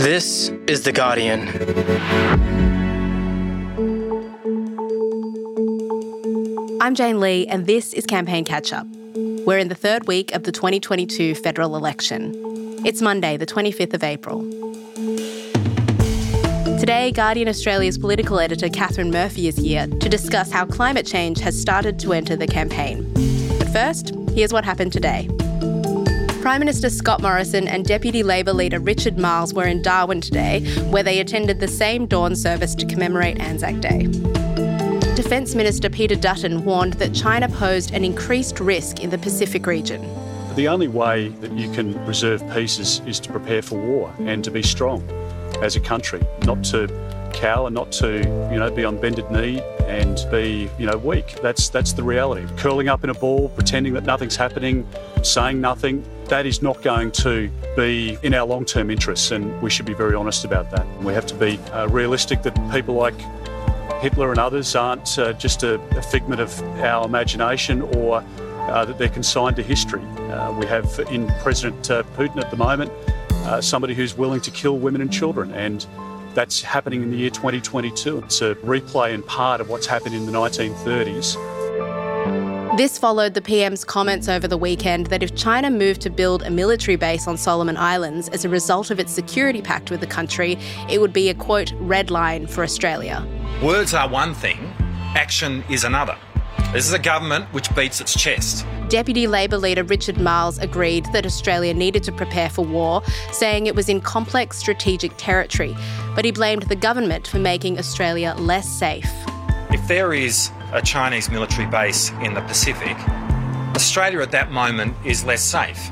This is The Guardian. I'm Jane Lee, and this is Campaign Catch Up. We're in the third week of the 2022 federal election. It's Monday, the 25th of April. Today, Guardian Australia's political editor Catherine Murphy is here to discuss how climate change has started to enter the campaign. But first, here's what happened today. Prime Minister Scott Morrison and Deputy Labor leader Richard Marles were in Darwin today, where they attended the same dawn service to commemorate Anzac Day. Defence Minister Peter Dutton warned that China posed an increased risk in the Pacific region. The only way that you can preserve peace is, is to prepare for war and to be strong as a country, not to cower, not to, you know, be on bended knee and be, you know, weak. That's that's the reality. Curling up in a ball, pretending that nothing's happening, saying nothing, that is not going to be in our long-term interests, and we should be very honest about that. We have to be uh, realistic that people like Hitler and others aren't uh, just a, a, figment of our imagination or uh, that they're consigned to history. Uh, we have in President uh, Putin at the moment uh, somebody who's willing to kill women and children, and that's happening in the year 2022. It's a replay and part of what's happened in the 1930s. This followed the PM's comments over the weekend that if China moved to build a military base on Solomon Islands as a result of its security pact with the country, it would be a quote, red line for Australia. Words are one thing, action is another. This is a government which beats its chest. Deputy Labor leader Richard Marles agreed that Australia needed to prepare for war, saying it was in complex strategic territory, but he blamed the government for making Australia less safe. If there is a Chinese military base in the Pacific, Australia at that moment is less safe.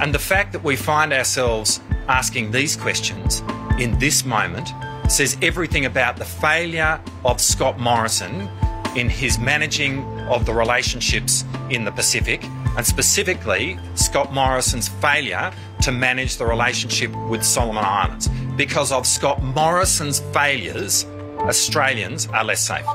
And the fact that we find ourselves asking these questions in this moment says everything about the failure of Scott Morrison in his managing of the relationships in the Pacific, and specifically Scott Morrison's failure to manage the relationship with Solomon Islands. Because of Scott Morrison's failures, Australians are less safe.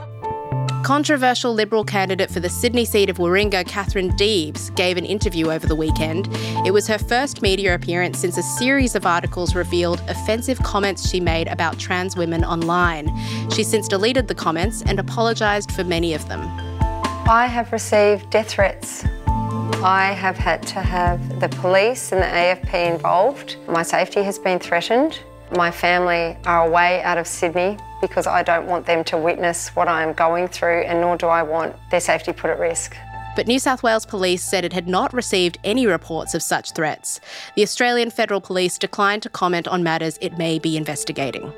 Controversial Liberal candidate for the Sydney seat of Warringah, Katherine Deves, gave an interview over the weekend. It was her first media appearance since a series of articles revealed offensive comments she made about trans women online. She's since deleted the comments and apologised for many of them. I have received death threats. I have had to have the police and the AFP involved. My safety has been threatened. My family are away out of Sydney because I don't want them to witness what I am going through, and nor do I want their safety put at risk. But New South Wales Police said it had not received any reports of such threats. The Australian Federal Police declined to comment on matters it may be investigating.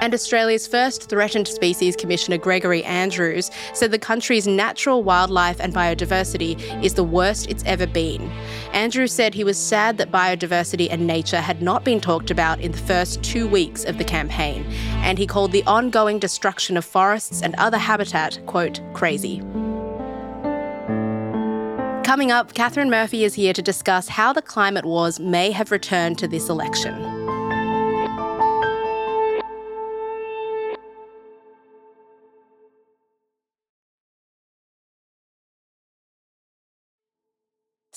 And Australia's first threatened species commissioner, Gregory Andrews, said the country's natural wildlife and biodiversity is the worst it's ever been. Andrews said he was sad that biodiversity and nature had not been talked about in the first two weeks of the campaign, and he called the ongoing destruction of forests and other habitat, quote, crazy. Coming up, Catherine Murphy is here to discuss how the climate wars may have returned to this election.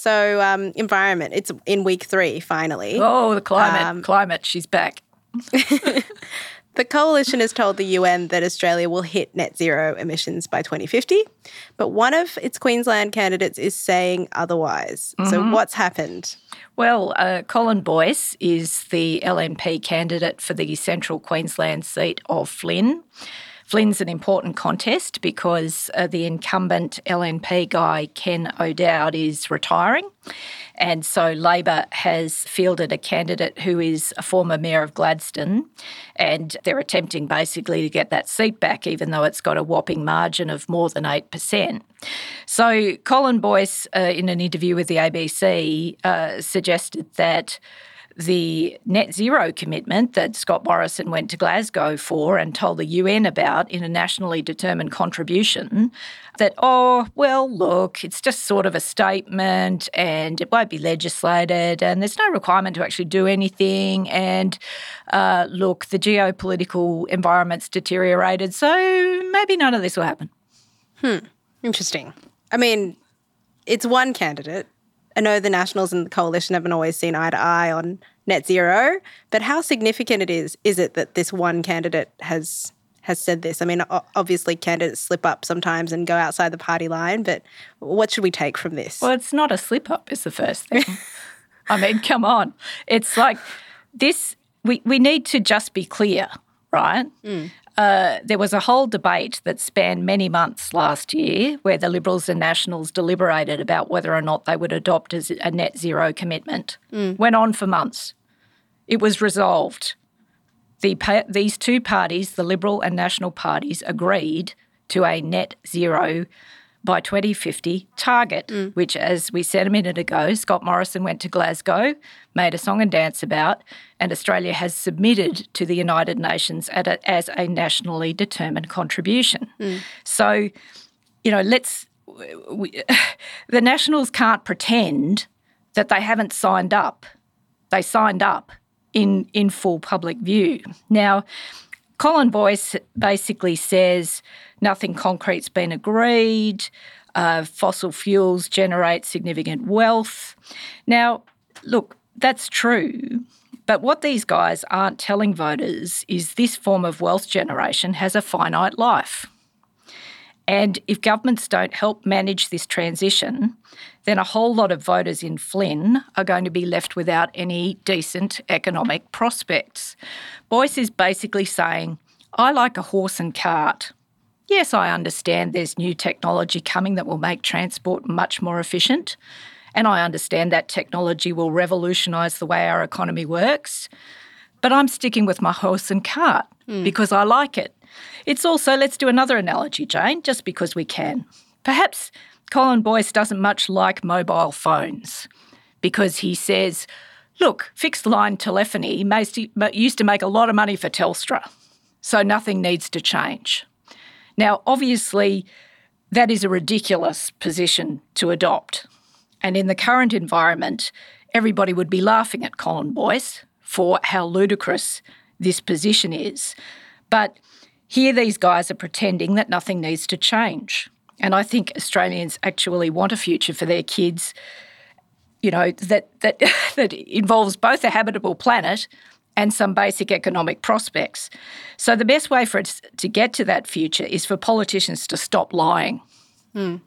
So, um, environment, it's in week three, finally. Oh, the climate, um, climate, she's back. the coalition has told the UN that Australia will hit net zero emissions by 2050, but one of its Queensland candidates is saying otherwise. Mm-hmm. So, what's happened? Well, uh, Colin Boyce is the LNP candidate for the central Queensland seat of Flynn. Flynn's an important contest because uh, the incumbent LNP guy, Ken O'Dowd, is retiring. And so Labor has fielded a candidate who is a former mayor of Gladstone, and they're attempting basically to get that seat back, even though it's got a whopping margin of more than 8%. So Colin Boyce, uh, in an interview with the ABC, uh, suggested that the net zero commitment that Scott Morrison went to Glasgow for and told the UN about in a nationally determined contribution that, oh, well, look, it's just sort of a statement and it won't be legislated and there's no requirement to actually do anything. And uh, look, the geopolitical environment's deteriorated, so maybe none of this will happen. Hmm. Interesting. I mean, it's one candidate I know the Nationals and the Coalition haven't always seen eye to eye on net zero. But how significant it is is it that this one candidate has has said this? I mean, obviously candidates slip up sometimes and go outside the party line, but what should we take from this? Well, it's not a slip up is the first thing. I mean, come on. It's like this we, we need to just be clear, right? Mm. Uh, there was a whole debate that spanned many months last year where the Liberals and Nationals deliberated about whether or not they would adopt a net zero commitment. Mm. Went on for months. It was resolved. The, these two parties, the Liberal and National parties, agreed to a net zero by 2050 target, mm. which, as we said a minute ago, Scott Morrison went to Glasgow, made a song and dance about, and Australia has submitted to the United Nations a, as a nationally determined contribution. Mm. So, you know, let's. We, the Nationals can't pretend that they haven't signed up. They signed up in in full public view. Now, Colin Boyce basically says nothing concrete's been agreed. Uh, fossil fuels generate significant wealth. Now, look, that's true. But what these guys aren't telling voters is this form of wealth generation has a finite life. And if governments don't help manage this transition, then a whole lot of voters in Flynn are going to be left without any decent economic prospects. Boyce is basically saying, I like a horse and cart. Yes, I understand there's new technology coming that will make transport much more efficient. And I understand that technology will revolutionise the way our economy works. But I'm sticking with my horse and cart mm. because I like it. It's also, let's do another analogy, Jane, just because we can. Perhaps Colin Boyce doesn't much like mobile phones because he says, look, fixed line telephony used to make a lot of money for Telstra, so nothing needs to change. Now, obviously, that is a ridiculous position to adopt. And in the current environment, everybody would be laughing at Colin Boyce for how ludicrous this position is. But here, these guys are pretending that nothing needs to change. And I think Australians actually want a future for their kids, you know, that, that, that involves both a habitable planet and some basic economic prospects. So the best way for us to get to that future is for politicians to stop lying. Mm.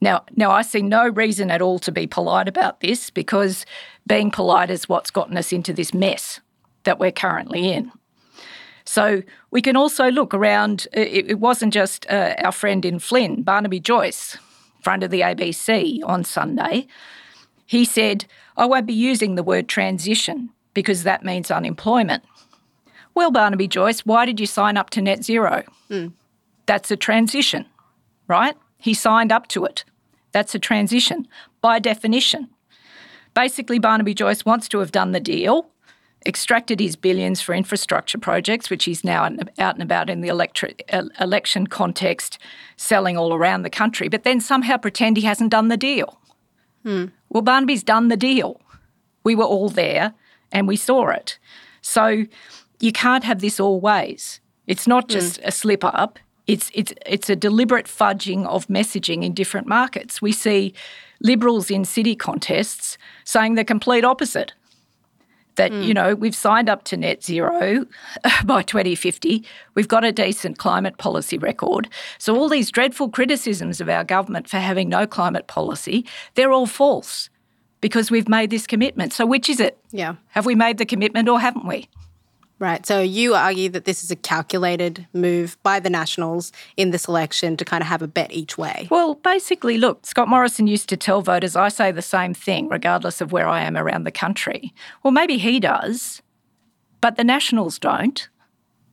Now, now I see no reason at all to be polite about this because being polite is what's gotten us into this mess that we're currently in. So we can also look around. It, wasn't just uh, our friend in Flynn, Barnaby Joyce, front of the ABC on Sunday. He said, I won't be using the word transition because that means unemployment. Well, Barnaby Joyce, why did you sign up to net zero? Mm. That's a transition, right? He signed up to it. That's a transition by definition. Basically, Barnaby Joyce wants to have done the deal, extracted his billions for infrastructure projects, which he's now out and about in the electric, election context, selling all around the country, but then somehow pretend he hasn't done the deal. Mm. Well, Barnaby's done the deal. We were all there and we saw it. So you can't have this always. It's not hmm. just mm. a slip up. It's it's it's a deliberate fudging of messaging in different markets. We see liberals in city contests saying the complete opposite. That mm. you know we've signed up to net zero by 2050. We've got a decent climate policy record. So all these dreadful criticisms of our government for having no climate policy, they're all false because we've made this commitment. So which is it? Yeah. Have we made the commitment or haven't we? Right. So you argue that this is a calculated move by the Nationals in this election to kind of have a bet each way. Well, basically, look, Scott Morrison used to tell voters, I say the same thing regardless of where I am around the country. Well, maybe he does, but the Nationals don't.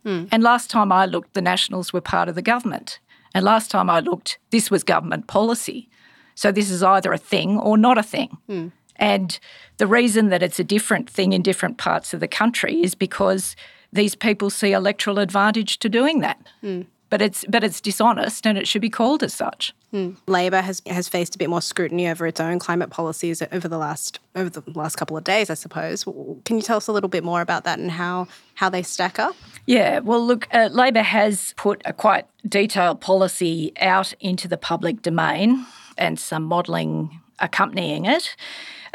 Hmm. And last time I looked, the Nationals were part of the government. And last time I looked, this was government policy. So this is either a thing or not a thing. Hmm. And the reason that it's a different thing in different parts of the country is because these people see electoral advantage to doing that. Mm. But it's but it's dishonest and it should be called as such. Mm. Labor has has faced a bit more scrutiny over its own climate policies over the last over the last couple of days, I suppose. Can you tell us a little bit more about that and how how they stack up? Yeah, well, look, uh, Labor has put a quite detailed policy out into the public domain and some modelling accompanying it.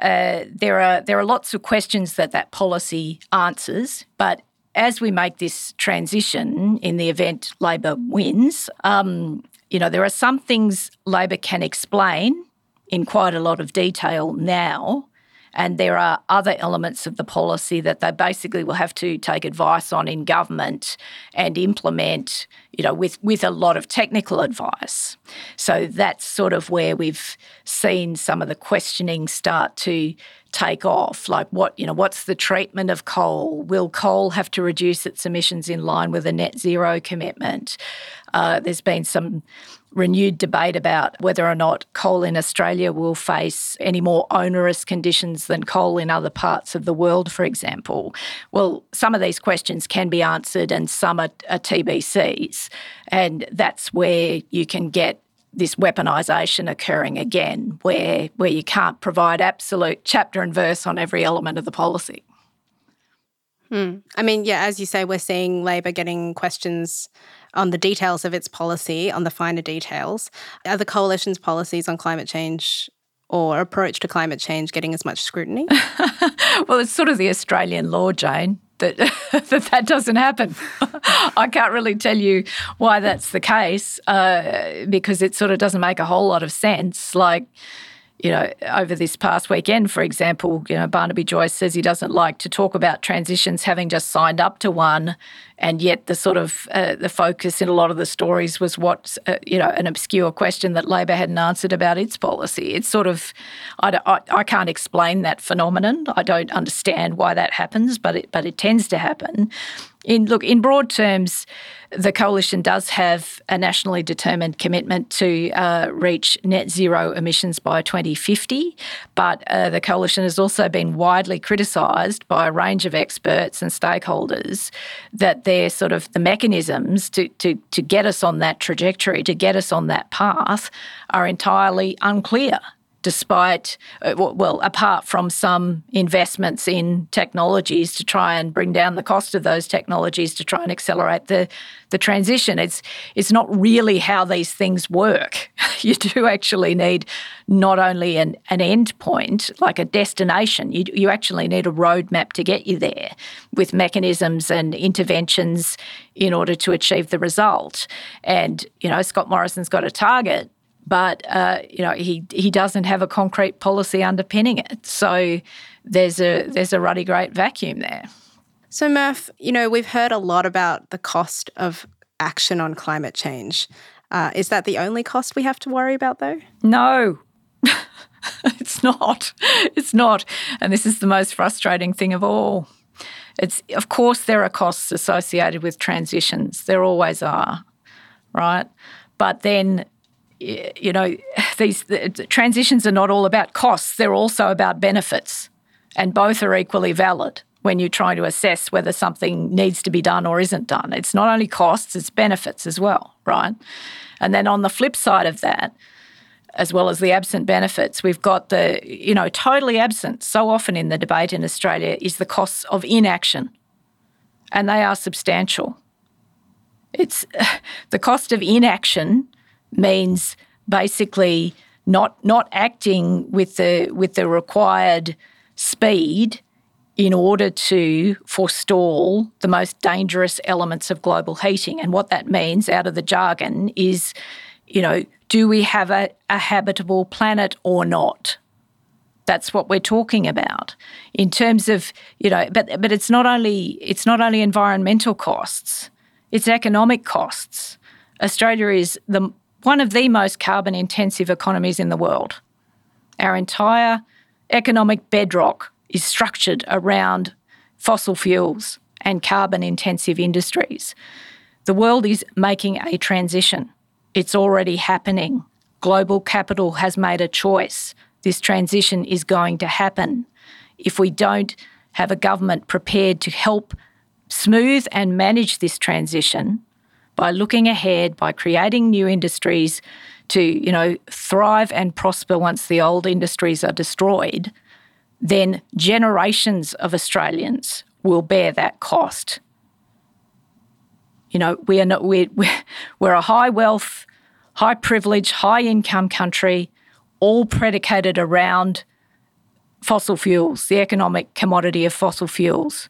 Uh, there are there are lots of questions that that policy answers, but as we make this transition in the event Labor wins, um, you know, there are some things Labor can explain in quite a lot of detail now. And there are other elements of the policy that they basically will have to take advice on in government and implement, you know, with, with a lot of technical advice. So that's sort of where we've seen some of the questioning start to take off? Like what, you know, what's the treatment of coal? Will coal have to reduce its emissions in line with a net zero commitment? Uh, there's been some renewed debate about whether or not coal in Australia will face any more onerous conditions than coal in other parts of the world, for example. Well, some of these questions can be answered and some are, are TBCs. And that's where you can get this weaponisation occurring again, where where you can't provide absolute chapter and verse on every element of the policy. Hmm. I mean, yeah, as you say, we're seeing Labor getting questions on the details of its policy, on the finer details. Are the coalition's policies on climate change or approach to climate change getting as much scrutiny? well, it's sort of the Australian law, Jane that that, that doesn't happen. I can't really tell you why that's the case uh, because it sort of doesn't make a whole lot of sense. Like, you know, over this past weekend, for example, you know, Barnaby Joyce says he doesn't like to talk about transitions, having just signed up to one, and yet the sort of uh, the focus in a lot of the stories was what uh, you know an obscure question that Labor hadn't answered about its policy. It's sort of I, I, I can't explain that phenomenon. I don't understand why that happens, but it but it tends to happen. In look in broad terms the coalition does have a nationally determined commitment to uh, reach net zero emissions by 2050, but uh, the coalition has also been widely criticised by a range of experts and stakeholders that they're sort of the mechanisms to, to, to get us on that trajectory, to get us on that path, are entirely unclear despite, uh, well, apart from some investments in technologies to try and bring down the cost of those technologies to try and accelerate the, the transition. It's, it's not really how these things work. you do actually need not only an, an end point, like a destination, you, you actually need a roadmap to get you there with mechanisms and interventions in order to achieve the result. And, you know, Scott Morrison's got a target but uh, you know he he doesn't have a concrete policy underpinning it. So there's a there's a ruddy great vacuum there. So Murph, you know we've heard a lot about the cost of action on climate change. Uh, is that the only cost we have to worry about, though? No. it's not. It's not. And this is the most frustrating thing of all. It's of course there are costs associated with transitions. There always are, right? But then you know, these the transitions are not all about costs, they're also about benefits. And both are equally valid when you're trying to assess whether something needs to be done or isn't done. It's not only costs, it's benefits as well, right? And then on the flip side of that, as well as the absent benefits, we've got the, you know, totally absent so often in the debate in Australia is the costs of inaction. And they are substantial. It's the cost of inaction means basically not not acting with the with the required speed in order to forestall the most dangerous elements of global heating. And what that means out of the jargon is, you know, do we have a, a habitable planet or not? That's what we're talking about in terms of, you know, but but it's not only it's not only environmental costs, it's economic costs. Australia is the one of the most carbon intensive economies in the world. Our entire economic bedrock is structured around fossil fuels and carbon intensive industries. The world is making a transition. It's already happening. Global capital has made a choice. This transition is going to happen. If we don't have a government prepared to help smooth and manage this transition, by looking ahead, by creating new industries to, you know, thrive and prosper once the old industries are destroyed, then generations of Australians will bear that cost. You know, we are not, we're, we're a high wealth, high privilege, high income country, all predicated around fossil fuels, the economic commodity of fossil fuels.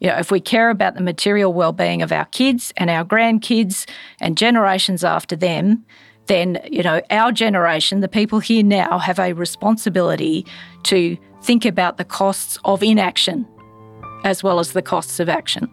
You know, if we care about the material well-being of our kids and our grandkids and generations after them, then you know our generation, the people here now, have a responsibility to think about the costs of inaction as well as the costs of action.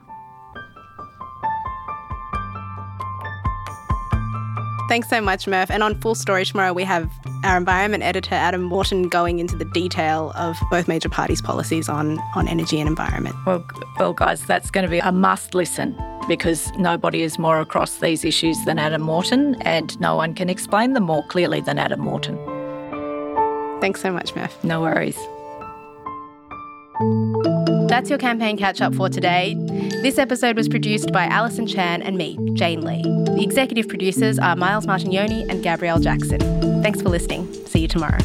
Thanks so much, Murph. And on Full Story tomorrow, we have our environment editor, Adam Morton, going into the detail of both major parties' policies on, on energy and environment. Well, well, guys, that's going to be a must listen because nobody is more across these issues than Adam Morton, and no one can explain them more clearly than Adam Morton. Thanks so much, Murph. No worries. That's your campaign catch up for today. This episode was produced by Alison Chan and me, Jane Lee. The executive producers are Miles Martignoni and Gabrielle Jackson. Thanks for listening. See you tomorrow.